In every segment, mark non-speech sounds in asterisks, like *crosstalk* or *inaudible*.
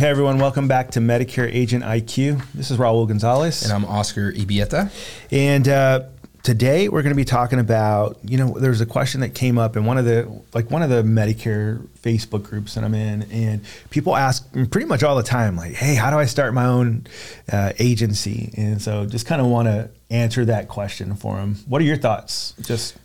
Hey everyone, welcome back to Medicare Agent IQ. This is Raul Gonzalez. And I'm Oscar Ibieta. And uh, today we're going to be talking about, you know, there's a question that came up in one of the, like one of the Medicare Facebook groups that I'm in, and people ask pretty much all the time, like, hey, how do I start my own uh, agency? And so just kind of want to answer that question for them. What are your thoughts? Just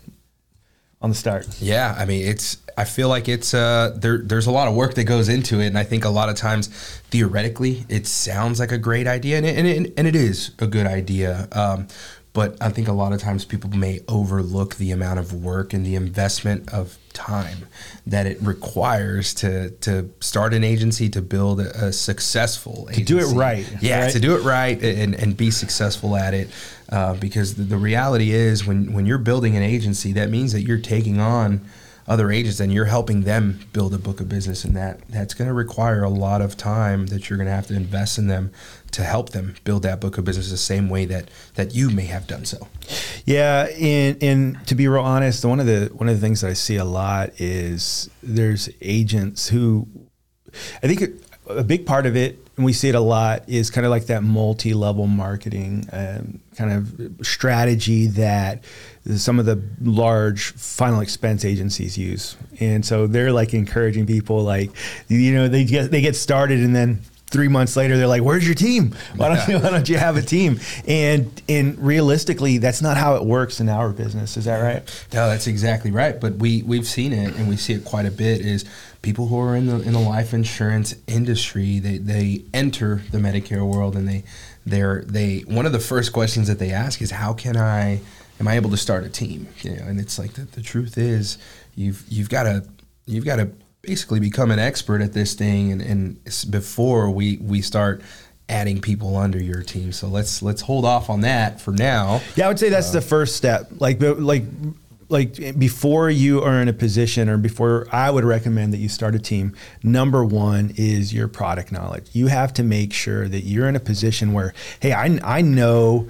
on the start. Yeah, I mean, it's. I feel like it's uh, there. There's a lot of work that goes into it, and I think a lot of times, theoretically, it sounds like a great idea, and it, and it, and it is a good idea. Um, but I think a lot of times people may overlook the amount of work and the investment of time that it requires to to start an agency to build a, a successful to do it right. Yeah, right? to do it right and, and be successful at it. Uh, because the, the reality is, when when you're building an agency, that means that you're taking on other agents and you're helping them build a book of business and that that's going to require a lot of time that you're going to have to invest in them to help them build that book of business the same way that that you may have done so. Yeah and and to be real honest one of the one of the things that i see a lot is there's agents who i think a big part of it and we see it a lot is kind of like that multi-level marketing um, kind of strategy that some of the large final expense agencies use. And so they're like encouraging people like you know they get they get started and then three months later they're like where's your team? *laughs* Why don't you why don't you have a team? And and realistically that's not how it works in our business. Is that right? No that's exactly right. But we we've seen it and we see it quite a bit is people who are in the in the life insurance industry they they enter the medicare world and they they're they one of the first questions that they ask is how can i am i able to start a team? You know and it's like the, the truth is you've you've got to you've got to basically become an expert at this thing and, and before we we start adding people under your team. So let's let's hold off on that for now. Yeah i would say that's uh, the first step. Like like like before you are in a position or before I would recommend that you start a team, number one is your product knowledge. You have to make sure that you're in a position where, hey, I, I know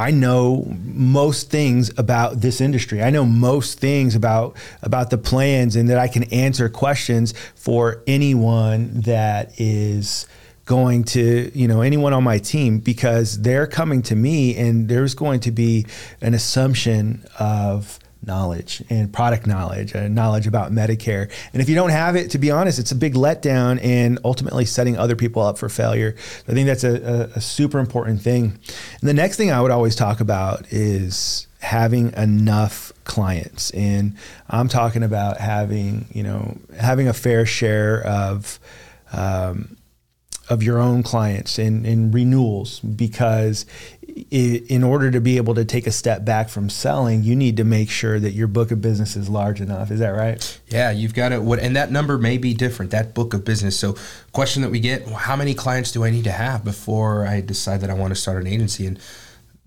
I know most things about this industry. I know most things about about the plans and that I can answer questions for anyone that is going to, you know, anyone on my team because they're coming to me and there's going to be an assumption of knowledge and product knowledge and knowledge about Medicare. And if you don't have it, to be honest, it's a big letdown and ultimately setting other people up for failure. I think that's a, a, a super important thing. And the next thing I would always talk about is having enough clients. And I'm talking about having, you know, having a fair share of um, of your own clients and, and renewals because in order to be able to take a step back from selling, you need to make sure that your book of business is large enough. Is that right? Yeah, you've got to. What and that number may be different. That book of business. So, question that we get: How many clients do I need to have before I decide that I want to start an agency? And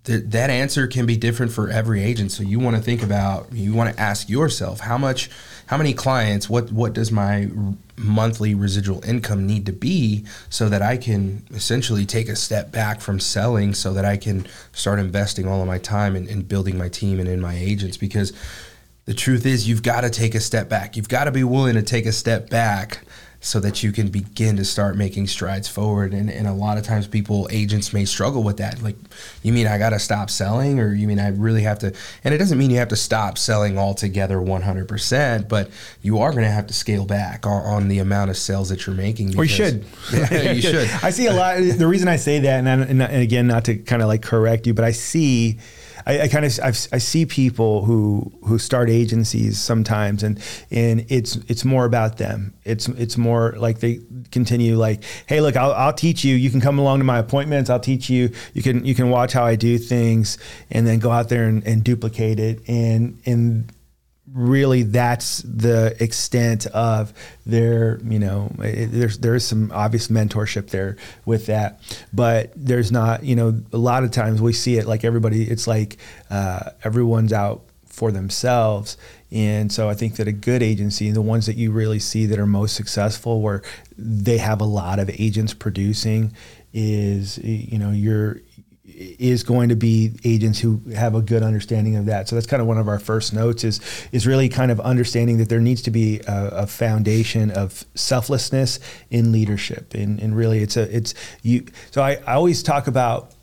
th- that answer can be different for every agent. So you want to think about, you want to ask yourself, how much, how many clients, what what does my monthly residual income need to be so that I can essentially take a step back from selling so that I can start investing all of my time in, in building my team and in my agents because the truth is you've got to take a step back. You've got to be willing to take a step back so that you can begin to start making strides forward. And, and a lot of times people, agents may struggle with that. Like, you mean I got to stop selling or you mean I really have to, and it doesn't mean you have to stop selling altogether 100%, but you are going to have to scale back on, on, the amount of sales that you're making. Or you should. *laughs* Yeah, you *laughs* should. I see a lot, the reason I say that, and, and, and again, not to kind of like correct you, but I see, I, I kind of i see people who who start agencies sometimes, and and it's it's more about them. It's it's more like they continue like, hey, look, I'll, I'll teach you. You can come along to my appointments. I'll teach you. You can you can watch how I do things, and then go out there and, and duplicate it. And and really that's the extent of their you know it, there's there's some obvious mentorship there with that. But there's not you know a lot of times we see it like everybody it's like uh, everyone's out for themselves. And so I think that a good agency, the ones that you really see that are most successful, where they have a lot of agents producing, is you know you're is going to be agents who have a good understanding of that. So that's kind of one of our first notes is is really kind of understanding that there needs to be a, a foundation of selflessness in leadership, and, and really it's a it's you. So I, I always talk about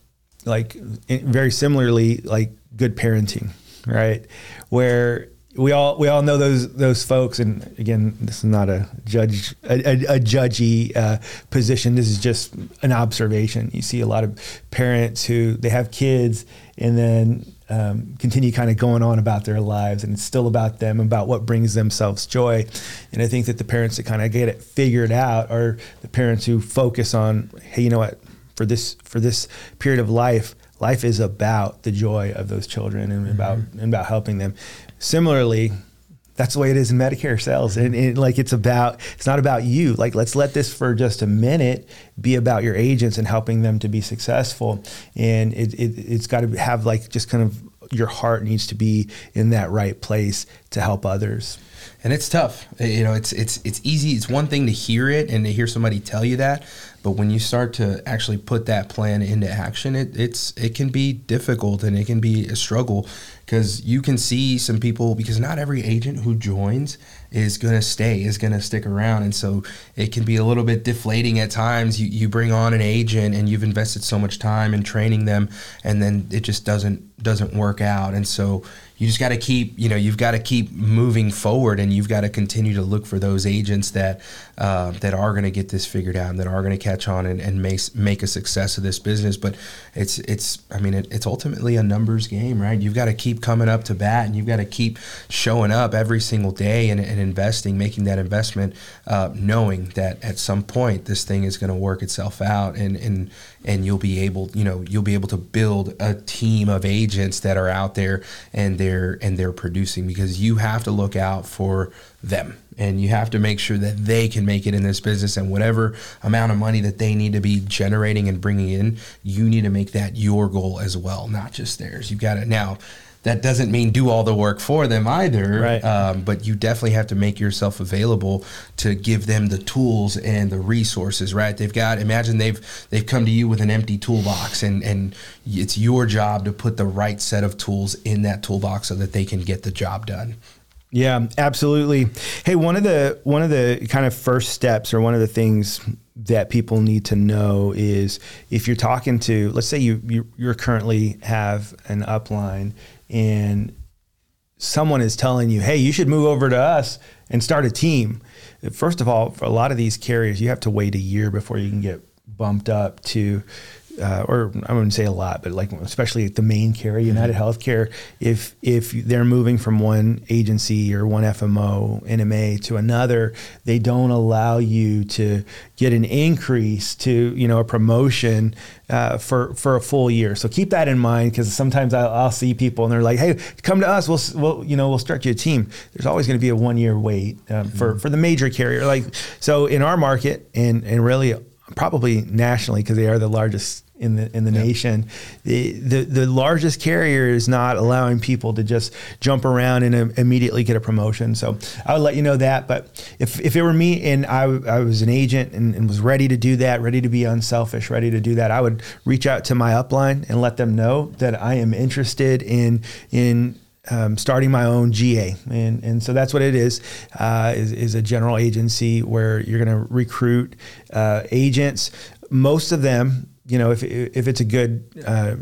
like very similarly like good parenting, right? Where we all we all know those those folks, and again, this is not a judge a, a, a judgy uh, position. This is just an observation. You see a lot of parents who they have kids, and then um, continue kind of going on about their lives, and it's still about them, about what brings themselves joy. And I think that the parents that kind of get it figured out are the parents who focus on, hey, you know what, for this for this period of life, life is about the joy of those children and mm-hmm. about and about helping them. Similarly, that's the way it is in Medicare sales. And, and, like it's about, it's not about you. Like let's let this for just a minute be about your agents and helping them to be successful. And it, it, it's got to have like just kind of your heart needs to be in that right place to help others and it's tough. Eh, you know, it's it's it's easy. It's one thing to hear it and to hear somebody tell you that, but when you start to actually put that plan into action, it it's it can be difficult and it can be a struggle because you can see some people because not every agent who joins is going to stay is going to stick around. And so it can be a little bit deflating at times. You, you bring on an agent and you've invested so much time in training them and then it just doesn't doesn't work out. And so you just got to keep you know you've got to keep moving forward and you've got to continue to look for those agents that uh, that are going to get this figured out and that are going to catch on and, and make, make a success of this business. But it's it's i mean it, it's ultimately a numbers game right? You've got to keep coming up to bat and you've got to keep showing up every single day and, and investing making that investment uh, knowing that at some point this thing is going to work itself out and and and you'll be able you know you'll be able to build a team of agents that are out there and they're and they're producing because you have to look out for them. And you have to make sure that they can make it in this business. And whatever amount of money that they need to be generating and bringing in you need to make that your goal as well not just theirs. You've got to now that doesn't mean do all the work for them either. Right. Um, but you definitely have to make yourself available to give them the tools and the resources. Right. They've got. Imagine they've they've come to you with an empty toolbox, and and it's your job to put the right set of tools in that toolbox so that they can get the job done. Yeah, absolutely. Hey, one of the one of the kind of first steps, or one of the things that people need to know is if you're talking to, let's say you you you currently have an upline and someone is telling you, hey, you should move over to us and start a team. First of all, for a lot of these carriers, you have to wait a year before you can get bumped up to uh, or I wouldn't say a lot, but like especially the main carrier, United mm-hmm. Healthcare, if if they're moving from one agency or one FMO NMA to another, they don't allow you to get an increase to you know a promotion uh, for for a full year. So keep that in mind because sometimes I'll, I'll, see people and they're like, "Hey, come to us. We'll, we'll you know we'll start you a team." There's always going to be a one year wait um, mm-hmm. for for the major carrier. Like so in our market and and really probably nationally because they are the largest in the in the yep. nation. The, the the largest carrier is not allowing people to just jump around and uh, immediately get a promotion. So I would let you know that. But if, if it were me and I, I was an agent and, and was ready to do that, ready to be unselfish, ready to do that, I would reach out to my upline and let them know that I am interested in in um, starting my own GA, and and so that's what it is, uh, is, is a general agency where you're going to recruit uh, agents. Most of them, you know, if if it's a good uh,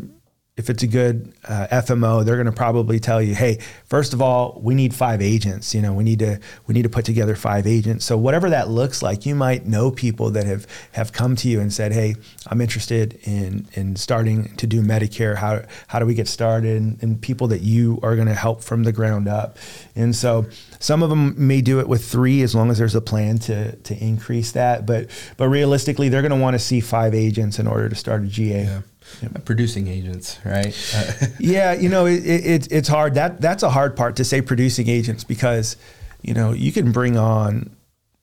if it's a good uh, FMO, they're going to probably tell you, "Hey, first of all, we need five agents. You know, we need to we need to put together five agents." So whatever that looks like, you might know people that have have come to you and said, "Hey, I'm interested in in starting to do Medicare. How how do we get started?" And, and people that you are going to help from the ground up. And so some of them may do it with three, as long as there's a plan to to increase that. But but realistically, they're going to want to see five agents in order to start a GA. Yeah. Yep. producing agents, right? *laughs* yeah, you know, it, it, it's hard. That that's a hard part to say producing agents because, you know, you can bring on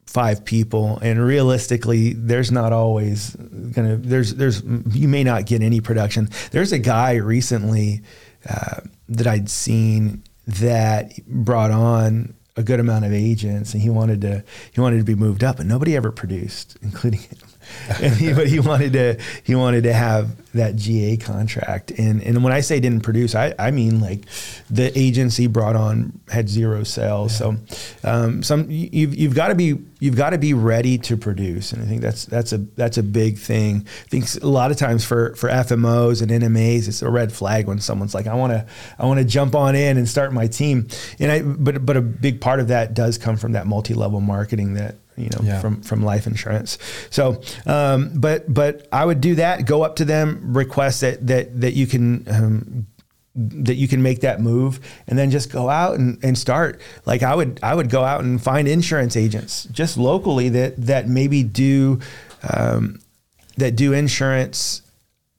five people and realistically there's not always gonna there's there's you may not get any production there's a guy recently uh, that i'd seen that brought on a good amount of agents and he wanted to he wanted to be moved up and nobody ever produced including him *laughs* and he, but he wanted to he wanted to have that GA contract. And and when I say didn't produce I, I mean like the agency brought on had zero sales. Yeah. so um, some you've, you've got to be you've got to be ready to produce. And I think that's that's a that's a big thing. I think a lot of times for for FMOs and NMAs it's a red flag when someone's like I want to I want to jump on in and start my team. And I but but a big part of that does come from that multi-level marketing that you know, yeah. from from life insurance. So, um, but but I would do that. Go up to them, request that that that you can. Um, that you can make that move and then just go out and, and start like i would i would go out and find insurance agents just locally that that maybe do um, that do insurance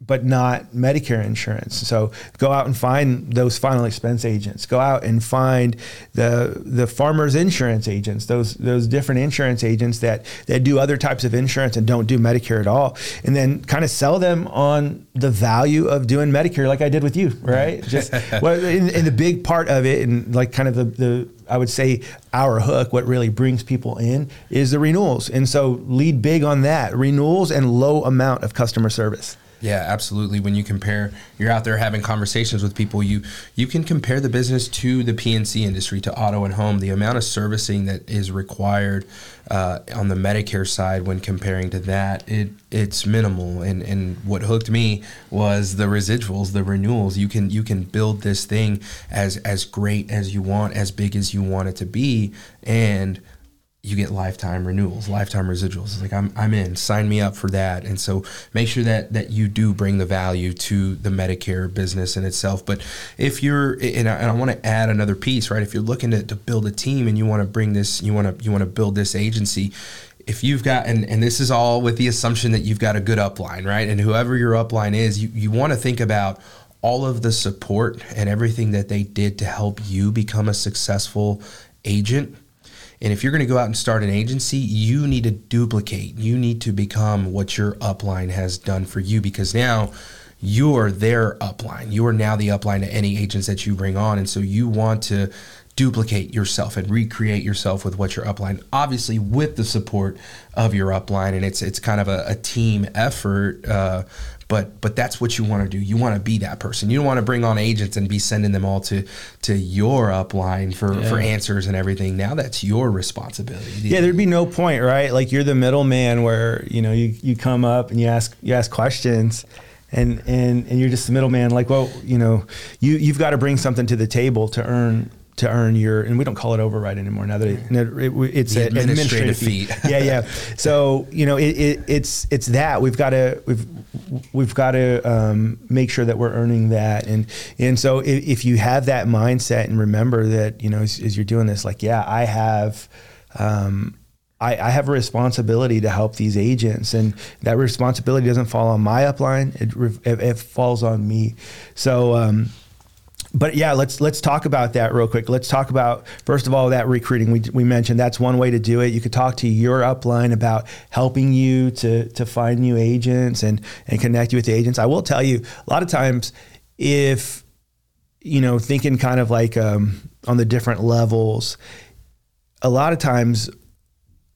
but not Medicare insurance. So go out and find those final expense agents. Go out and find the the farmers insurance agents. Those those different insurance agents that that do other types of insurance and don't do Medicare at all. And then kind of sell them on the value of doing Medicare, like I did with you, right? *laughs* Just well, in, in the big part of it, and like kind of the the I would say our hook, what really brings people in is the renewals. And so lead big on that renewals and low amount of customer service. Yeah, absolutely. When you compare, you're out there having conversations with people. You you can compare the business to the P&C industry, to auto and home. The amount of servicing that is required uh, on the Medicare side, when comparing to that, it it's minimal. And and what hooked me was the residuals, the renewals. You can you can build this thing as as great as you want, as big as you want it to be, and you get lifetime renewals, lifetime residuals. It's like I'm, I'm in. Sign me up for that. And so make sure that that you do bring the value to the Medicare business in itself. But if you're, and I, and I want to add another piece, right? If you're looking to, to build a team and you want to bring this, you want to you want to build this agency. If you've got, and, and this is all with the assumption that you've got a good upline, right? And whoever your upline is, you, you want to think about all of the support and everything that they did to help you become a successful agent and if you're going to go out and start an agency, you need to duplicate. You need to become what your upline has done for you because now you're their upline. You are now the upline to any agents that you bring on. And so you want to duplicate yourself and recreate yourself with what your upline obviously with the support of your upline and it's it's kind of a, a team effort uh, but but that's what you want to do. You want to be that person. You don't want to bring on agents and be sending them all to to your upline for yeah. for answers and everything. Now that's your responsibility. Yeah, there'd be no point, right? Like you're the middleman where you know you you come up and you ask you ask questions. And, and and you're just the middleman. Like, well, you know, you you've got to bring something to the table to earn to earn your and we don't call it override anymore now that it, it, it's an administrative, administrative fee. *laughs* yeah, yeah. So you know it, it, it's it's that we've got to we've we've got to um, make sure that we're earning that and and so if, if, you have that mindset and remember that you know as, as you're doing this like yeah I have. Um, I, I, have a responsibility to help these agents, and that responsibility doesn't fall on my upline; it, it, it falls on me. So, um, but yeah, let's let's talk about that real quick. Let's talk about first of all that recruiting. We, we mentioned that's one way to do it. You could talk to your upline about helping you to to find new agents and and connect you with the agents. I will tell you a lot of times if you know thinking kind of like um, on the different levels, a lot of times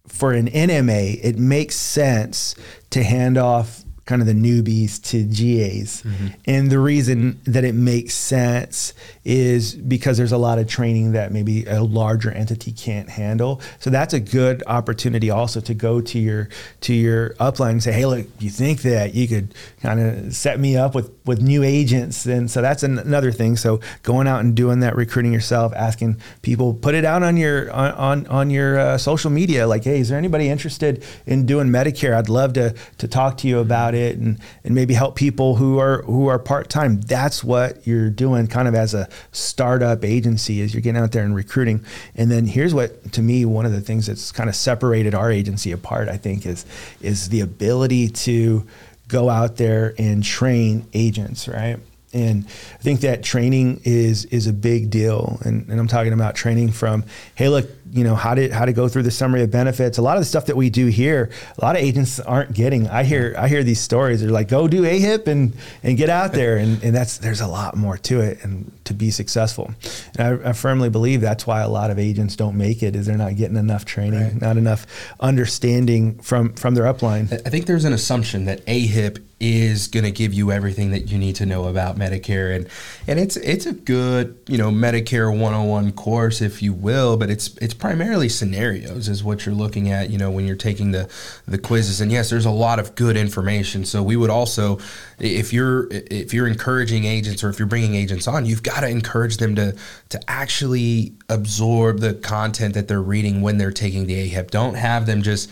for an NMA, it makes sense to hand off kind of the newbies to GAs. Mm-hmm. And the reason that it makes sense is because there's a lot of training that maybe a larger entity can't handle. So that's a good opportunity also to go to your to your upline and say, "Hey, look, you think that you could kind of set me up with with new agents?" And so that's an, another thing. So going out and doing that recruiting yourself, asking people, put it out on your on on, on your uh, social media like, "Hey, is there anybody interested in doing Medicare? I'd love to to talk to you about it and and maybe help people who are who are part-time." That's what you're doing kind of as a startup agency is you're getting out there and recruiting. And then here's what to me one of the things that's kind of separated our agency apart, I think, is is the ability to go out there and train agents, right? And I think that training is is a big deal. And, and I'm talking about training from, hey, look, you know how to how to go through the summary of benefits. A lot of the stuff that we do here, a lot of agents aren't getting. I hear I hear these stories. They're like, go do AHIP and and get out there, and and that's there's a lot more to it, and to be successful. And I, I firmly believe that's why a lot of agents don't make it is they're not getting enough training, right. not enough understanding from from their upline. I think there's an assumption that AHIP is going to give you everything that you need to know about Medicare. And and it's it's a good you know Medicare 101 course if you will but it's it's primarily scenarios is what you're looking at you know when you're taking the the quizzes. And yes there's a lot of good information. So we would also if you're if you're encouraging agents or if you're bringing agents on you've got to encourage them to to actually absorb the content that they're reading when they're taking the AHIP don't have them just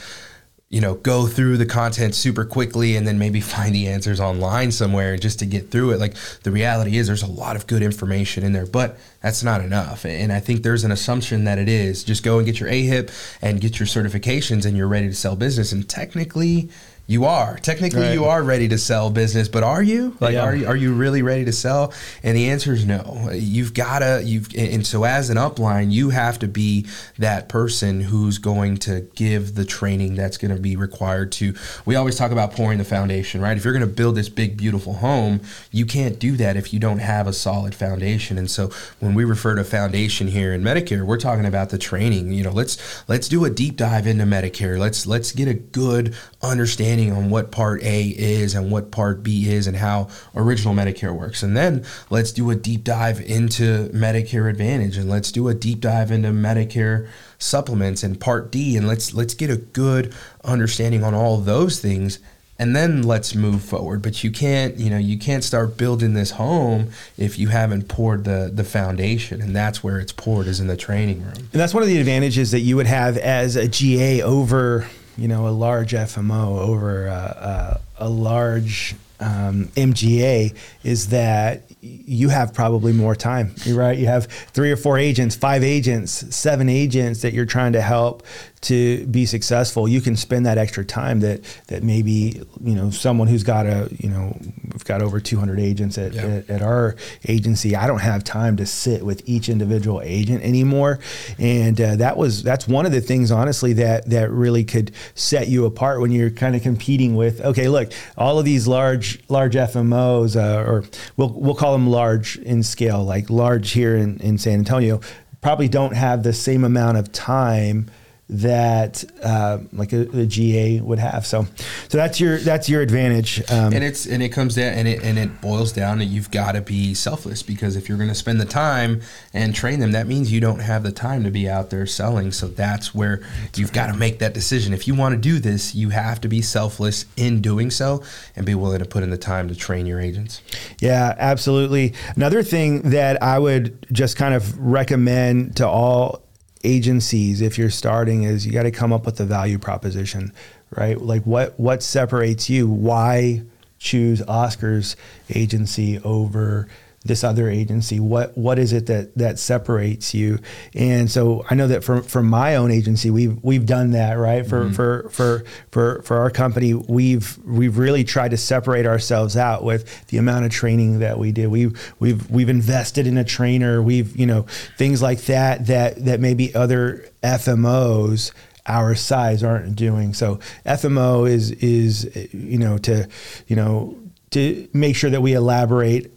you know, go through the content super quickly and then maybe *laughs* find the answers online somewhere just to get through it. Like the reality is there's a lot of good information in there, but that's not enough. And I think there's an assumption that it is. Just go and get your AHIP and get your certifications and you're ready to sell business. And technically, you are technically right. you are ready to sell business, but are you? Like, yeah. are you are you really ready to sell? And the answer is no. You've gotta you've and so as an upline, you have to be that person who's going to give the training that's going to be required to. We always talk about pouring the foundation, right? If you're going to build this big beautiful home, you can't do that if you don't have a solid foundation. And so when we refer to foundation here in Medicare, we're talking about the training. You know, let's let's do a deep dive into Medicare. Let's let's get a good understanding on what Part A is and what Part B is and how original Medicare works. And then let's do a deep dive into Medicare Advantage and let's do a deep dive into Medicare supplements and Part D and let's let's get a good understanding on all those things and then let's move forward but you can't you know you can't start building this home if you haven't poured the the foundation and that's where it's poured is in the training room and that's one of the advantages that you would have as a ga over you know, a large FMO over uh, uh, a large um, MGA is that you have probably more time. You're right. You have three or four agents, five agents, seven agents that you're trying to help to be successful. You can spend that extra time that that maybe you know someone who's got a you know we've got over 200 agents at, yeah. at, at, our agency. I don't have time to sit with each individual agent anymore, and uh, that was that's one of the things honestly that that really could set you apart when you're kind of competing with. Okay, look, all of these large large FMOs, uh, or we'll we'll call them large in scale, like large here in, in San Antonio, probably don't have the same amount of time that uh, like a, a, GA would have. So, so that's your that's your advantage. Um, and it's and it comes down and it and it boils down that you've got to be selfless because if you're going to spend the time and train them, that means you don't have the time to be out there selling. So that's where you've got to make that decision. If you want to do this, you have to be selfless in doing so and be willing to put in the time to train your agents. Yeah, absolutely. Another thing that I would just kind of recommend to all agencies if you're starting is you got to come up with a value proposition right? Like what what separates you? Why choose oscar's agency over this other agency? What what is it that that separates you? And so I know that for for my own agency, we've we've done that right for mm-hmm. for for for for our company. We've we've really tried to separate ourselves out with the amount of training that we did. We we've we've invested in a trainer. We've you know things like that that that maybe other FMOs our size aren't doing. So FMO is is you know to you know to make sure that we elaborate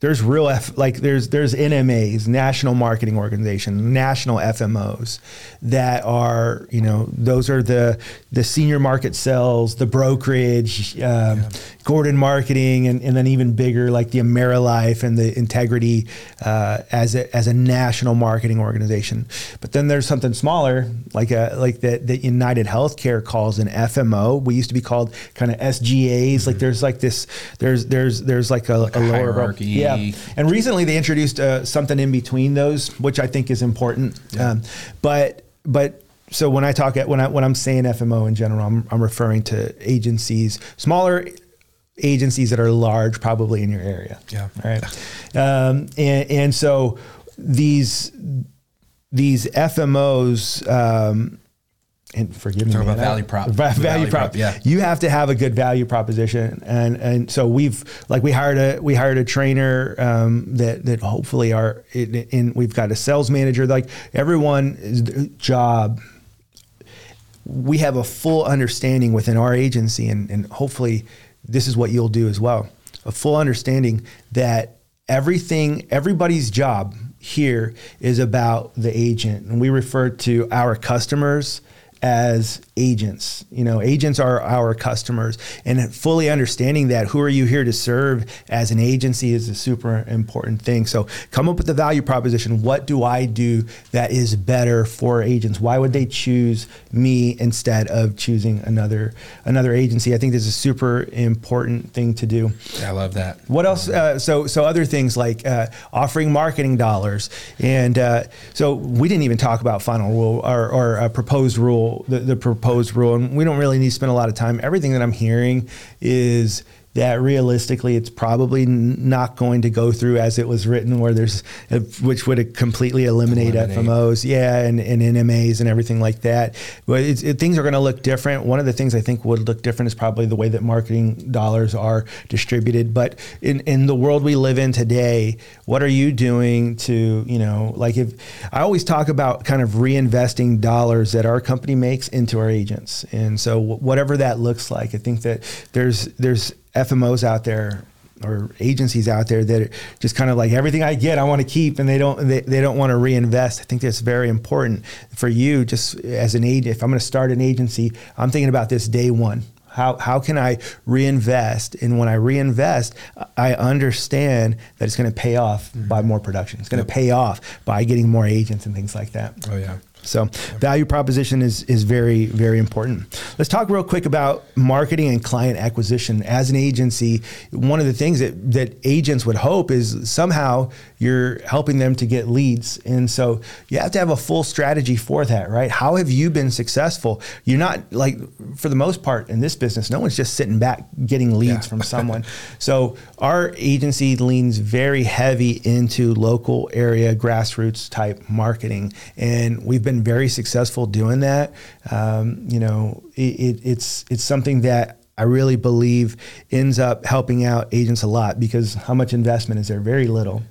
there's real F, like there's there's NMAs, national marketing organizations, national FMOs that are you know those are the the senior market sales, the brokerage, um, yeah. Gordon Marketing, and, and then even bigger like the AmeriLife and the Integrity uh, as a as a national marketing organization. But then there's something smaller like a like that that United Healthcare calls an FMO. We used to be called kind of SGAs. Mm-hmm. Like there's like this there's there's there's like a, like a, a lower hierarchy. Yeah, yeah, and recently they introduced uh, something in between those, which I think is important. Yeah. Um, but but so when I talk at when I when I'm saying FMO in general, I'm, I'm referring to agencies, smaller agencies that are large, probably in your area. Yeah. All right. Um, and and so these these FMOs. Um, and forgive me, Talk about value prop. va- value, Value prop. prop, yeah. You have to have a good value proposition, and and so we've like we hired a we hired a trainer um, that that hopefully are in we've got a sales manager. Like everyone's job we have a full understanding within our agency, and, and hopefully this is what you'll do as well a full understanding that everything, everybody's job here is about the agent. And we refer to our customers as agents. You know, agents are our customers, and fully understanding that who are you here to serve as an agency is a super important thing. So, come up with the value proposition. What do I do that is better for agents? Why would they choose me instead of choosing another another agency? I think this is a super important thing to do. I love that. What else? Uh, so so other things like uh, offering marketing dollars, and uh, so we didn't even talk about final rule or, or a proposed rule, the, the proposed rule, and we don't really need to spend a lot of time. Everything that I'm hearing is that realistically it's probably n- not going to go through as it was written where there's uh, which would completely eliminate, Eliminate. FMOs yeah and, and NMAs and everything like that. But it's, it, things are going to look different. One of the things I think would look different is probably the way that marketing dollars are distributed. But in, in the world we live in today what are you doing to you know like if I always talk about kind of reinvesting dollars that our company makes into our agents. And so wh- whatever that looks like I think that there's there's FMOs out there or agencies out there that are just kind of like everything I get, I want to keep, and they don't they, they don't want to reinvest. I think that's very important for you, just as an agent. If I'm going to start an agency, I'm thinking about this day one. How, how can I reinvest? And when I reinvest, I understand that it's going to pay off by mm-hmm. more production. It's going to pay off by getting more agents and things like that. Oh yeah. So value proposition is is very very important. Let's talk real quick about marketing and client acquisition. As an agency, one of the things that that agents would hope is somehow you're helping them to get leads, and so you have to have a full strategy for that, right? How have you been successful? You're not like for the most part in this business, no one's just sitting back getting leads Yeah. from *laughs* someone. so our agency leans very heavy into local area grassroots type marketing, and we've been very successful doing that. Um, you know, it, it, it's it's something that I really believe ends up helping out agents a lot because how much investment is there? Very little,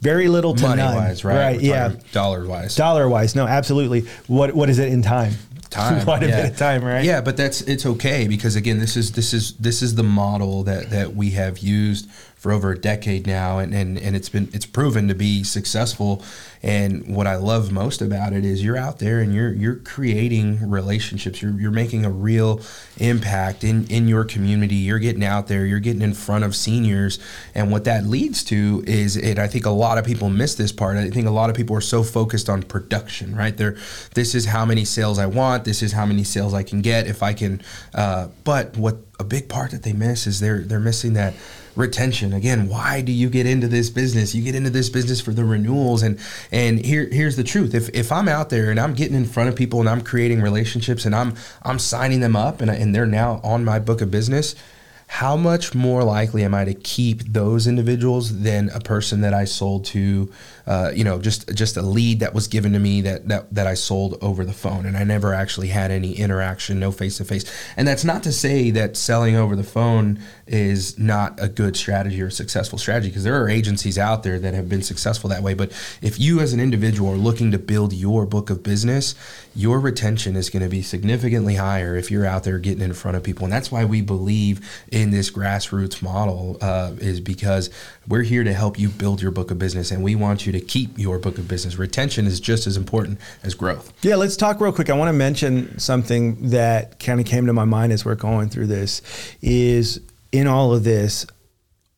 very little to Money none. wise, right? We're yeah. Dollar wise. Dollar wise, no, absolutely. What what is it in time? time *laughs* Quite a yeah. bit of time, right? yeah but that's it's okay because again this is this is this is the model that that we have used for over a decade now and and, and it's been it's proven to be successful and what I love most about it is you're out there and you're you're creating relationships. You're you're making a real impact in in your community. You're getting out there. You're getting in front of seniors. And what that leads to is it I think a lot of people miss this part. I think a lot of people are so focused on production right? They're this is how many sales I want. This is how many sales I can get if I can uh, but what a big part that they miss is they're they're missing that retention. Again why do you get into this business? You get into this business for the renewals. And and here here's the truth. If if I'm out there and I'm getting in front of people and I'm creating relationships and I'm I'm signing them up and, and they're now on my book of business how much more likely am I to keep those individuals than a person that I sold to, uh, you know, just just a lead that was given to me that, that that I sold over the phone, and I never actually had any interaction, no face to face. And that's not to say that selling over the phone is not a good strategy or a successful strategy, because there are agencies out there that have been successful that way. But if you as an individual are looking to build your book of business, your retention is going to be significantly higher if you're out there getting in front of people, and that's why we believe in this grassroots model uh, is because we're here to help you build your book of business and we want you to keep your book of business retention is just as important as growth Yeah, let's talk real quick. I want to mention something that kind of came to my mind as we're going through this is in all of this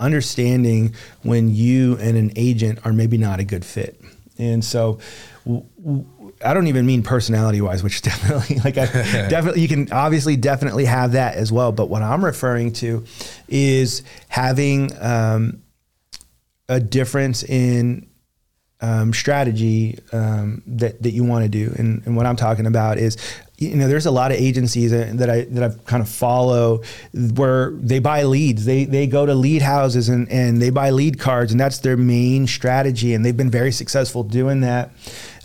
understanding when you and an agent are maybe not a good fit. And so w- w- I don't even mean personality wise, which *laughs* definitely like I *laughs* definitely you can obviously definitely have that as well. But what I'm referring to is having um, a difference in um, strategy um, that that you want to do, and, and what I'm talking about is you know, there's a lot of agencies that I that I've kind of follow where they buy leads. They they go to lead houses and and they buy lead cards, and that's their main strategy. And they've been very successful doing that.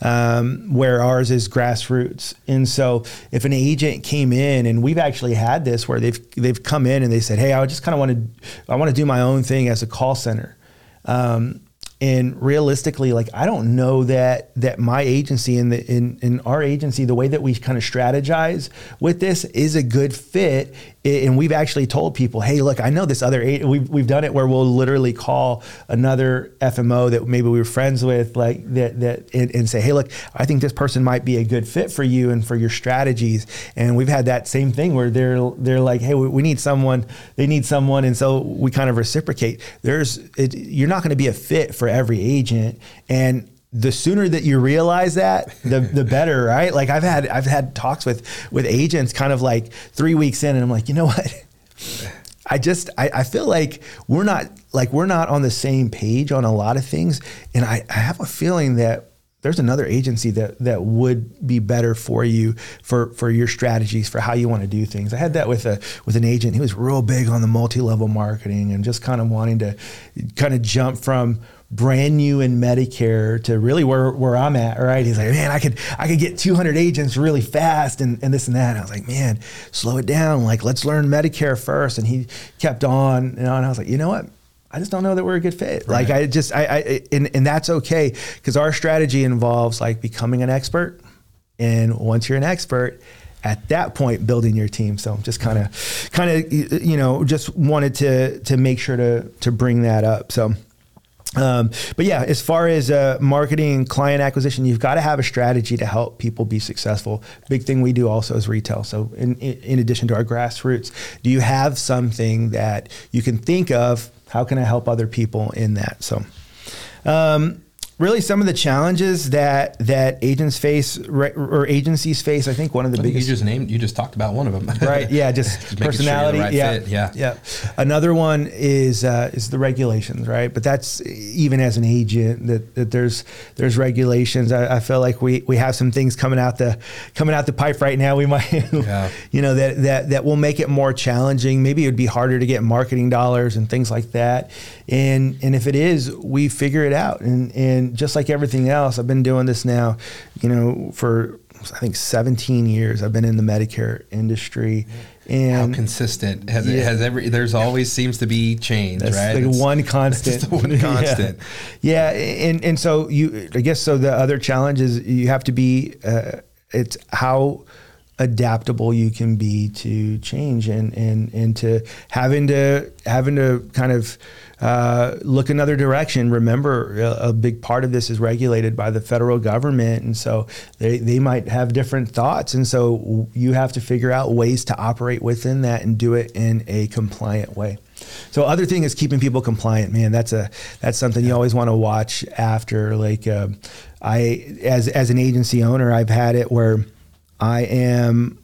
Um, where ours is grassroots, and so if an agent came in, and we've actually had this where they've they've come in and they said, "Hey, I just kind of want to I want to do my own thing as a call center." Um, and realistically like i don't know that that my agency and the in, in our agency the way that we kind of strategize with this is a good fit. And we've actually told people hey look i know this other we've, we've done it where we'll literally call another fmo that maybe we were friends with like that that and, and say hey look i think this person might be a good fit for you and for your strategies. And we've had that same thing where they're they're like hey we, we need someone they need someone. And so we kind of reciprocate. There's it, you're not going to be a fit for every agent and the sooner that you realize that the *laughs* the better right like i've had i've had talks with with agents kind of like three weeks in and i'm like you know what i just I, I feel like we're not like we're not on the same page on a lot of things and i, I have a feeling that there's another agency that that would be better for you for for your strategies for how you want to do things. I had that with a with an agent. He was real big on the multi-level marketing and just kind of wanting to kind of jump from brand new in Medicare to really where, where I'm at, right? He's like, man, I could I could get 200 agents really fast and, and this and that. And I was like, man, slow it down. Like, let's learn Medicare first. And he kept on, you know, and I was like, you know what? I just don't know that we're a good fit. Right. Like I just I, I and, and that's okay because our strategy involves like becoming an expert. And once you're an expert, at that point building your team. So just kind of kind of you know just wanted to to make sure to to bring that up. So um, but yeah, as far as uh, marketing and client acquisition, you've got to have a strategy to help people be successful. Big thing we do also is retail. So, in, in addition to our grassroots, do you have something that you can think of? How can I help other people in that? So, um, really some of the challenges that that agents face or agencies face. I think one of the I biggest. You just named. You just talked about one of them. *laughs* right. Yeah. *laughs* Just, just personality. Sure right yeah. Fit. Yeah. Yeah. Another one is uh, is the regulations. Right. But that's even as an agent that, that there's there's regulations. I, I, feel like we we have some things coming out the coming out the pipe right now. We might *laughs* yeah. you know that that that will make it more challenging. Maybe it would be harder to get marketing dollars and things like that. And and if it is, we figure it out. And and just like everything else, I've been doing this now, you know, for I think 17 years. I've been in the Medicare industry. And how consistent has yeah. it has every there's always seems to be change that's right like it's, one *laughs* constant one constant *laughs* yeah. yeah. and and so you i guess so the other challenge is you have to be uh, it's how adaptable you can be to change and and and to having to having to kind of uh, look another direction. Remember, a, a, big part of this is regulated by the federal government, and so they they might have different thoughts, and so you have to figure out ways to operate within that and do it in a compliant way. So other thing is keeping people compliant, man. That's a that's something you always want to watch after. Like uh, I, as as an agency owner, I've had it where I am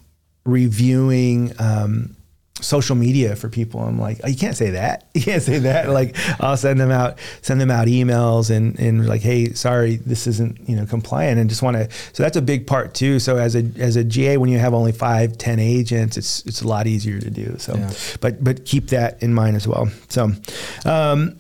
reviewing um, social media for people. I'm like, oh, you can't say that. *laughs* You can't say that. like, I'll send them out, send them out emails and, and like, hey, sorry, this isn't, you know, compliant and just want to, so that's a big part too. So as a, as a GA, when you have only five, ten agents, it's, it's a lot easier to do. So, yeah. but, but keep that in mind as well. So, um,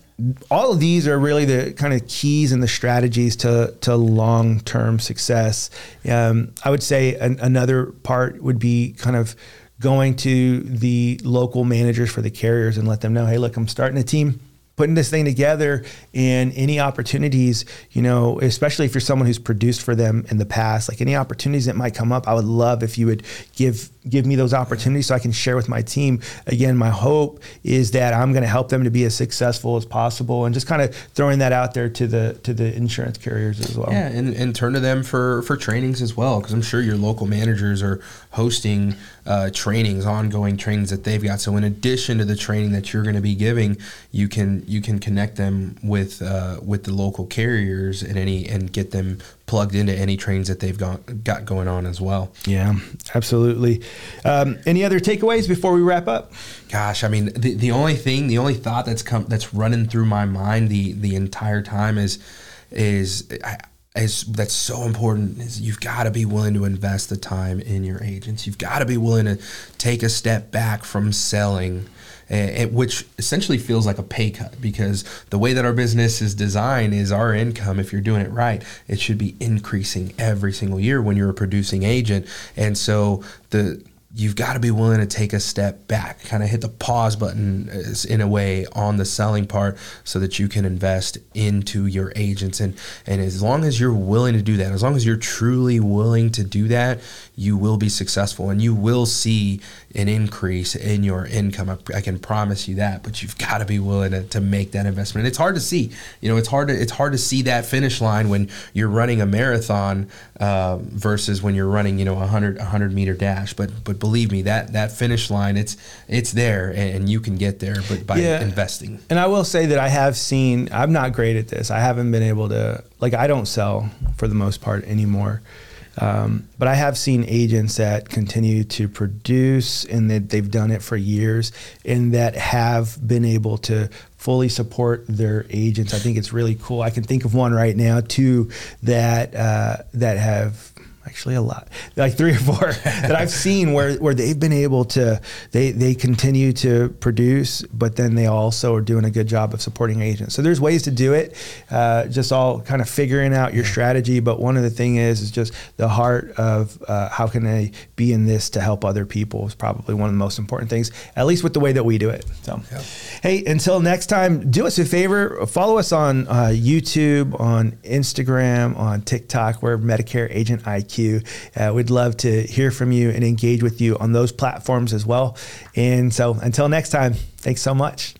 all of these are really the kind of keys and the strategies to, to long term success. Um, I would say an, another part would be kind of going to the local managers for the carriers and let them know, hey, look, I'm starting a team putting this thing together and any opportunities, you know, especially if you're someone who's produced for them in the past, like any opportunities that might come up, I would love if you would give give me those opportunities so I can share with my team. Again, my hope is that I'm going to help them to be as successful as possible and just kind of throwing that out there to the to the insurance carriers as well. Yeah, and, and turn to them for for trainings as well because I'm sure your local managers are hosting uh, trainings, ongoing trainings that they've got. So in addition to the training that you're going to be giving, you can you can connect them with uh, with the local carriers and any and get them plugged into any trains that they've got got going on as well. Yeah, absolutely. Um, any other takeaways before we wrap up? Gosh, I mean, the, the only thing, the only thought that's come that's running through my mind the the entire time is is I, is that's so important is you've got to be willing to invest the time in your agents. You've got to be willing to take a step back from selling which essentially feels like a pay cut because the way that our business is designed is our income if you're doing it right it should be increasing every single year when you're a producing agent and so the you've got to be willing to take a step back, kind of hit the pause button in a way on the selling part so that you can invest into your agents. And, and as long as you're willing to do that, as long as you're truly willing to do that, you will be successful and you will see an increase in your income. I, can promise you that, but you've got to be willing to, to make that investment. And it's hard to see, you know, it's hard to, it's hard to see that finish line when you're running a marathon uh, versus when you're running, you know, a hundred, a hundred meter dash. But, but believe me, that, that finish line, it's, it's there and you can get there, but by yeah. investing. And I will say that I have seen, I'm not great at this. I haven't been able to, like, I don't sell for the most part anymore. Um, but I have seen agents that continue to produce and that they've done it for years and that have been able to fully support their agents. I think it's really cool. I can think of one right now too that uh, that have actually a lot. Like three or four that i've *laughs* seen where, where they've been able to they they continue to produce but then they also are doing a good job of supporting agents. So there's ways to do it uh, just all kind of figuring out your strategy. But one of the thing is is just the heart of uh, how can i be in this to help other people is probably one of the most important things at least with the way that we do it so. Yeah. hey until next time do us a favor follow us on uh, youtube on instagram on tiktok. We're medicare agent uh, we'd love to hear from you and engage with you on those platforms as well. And so until next time, thanks so much.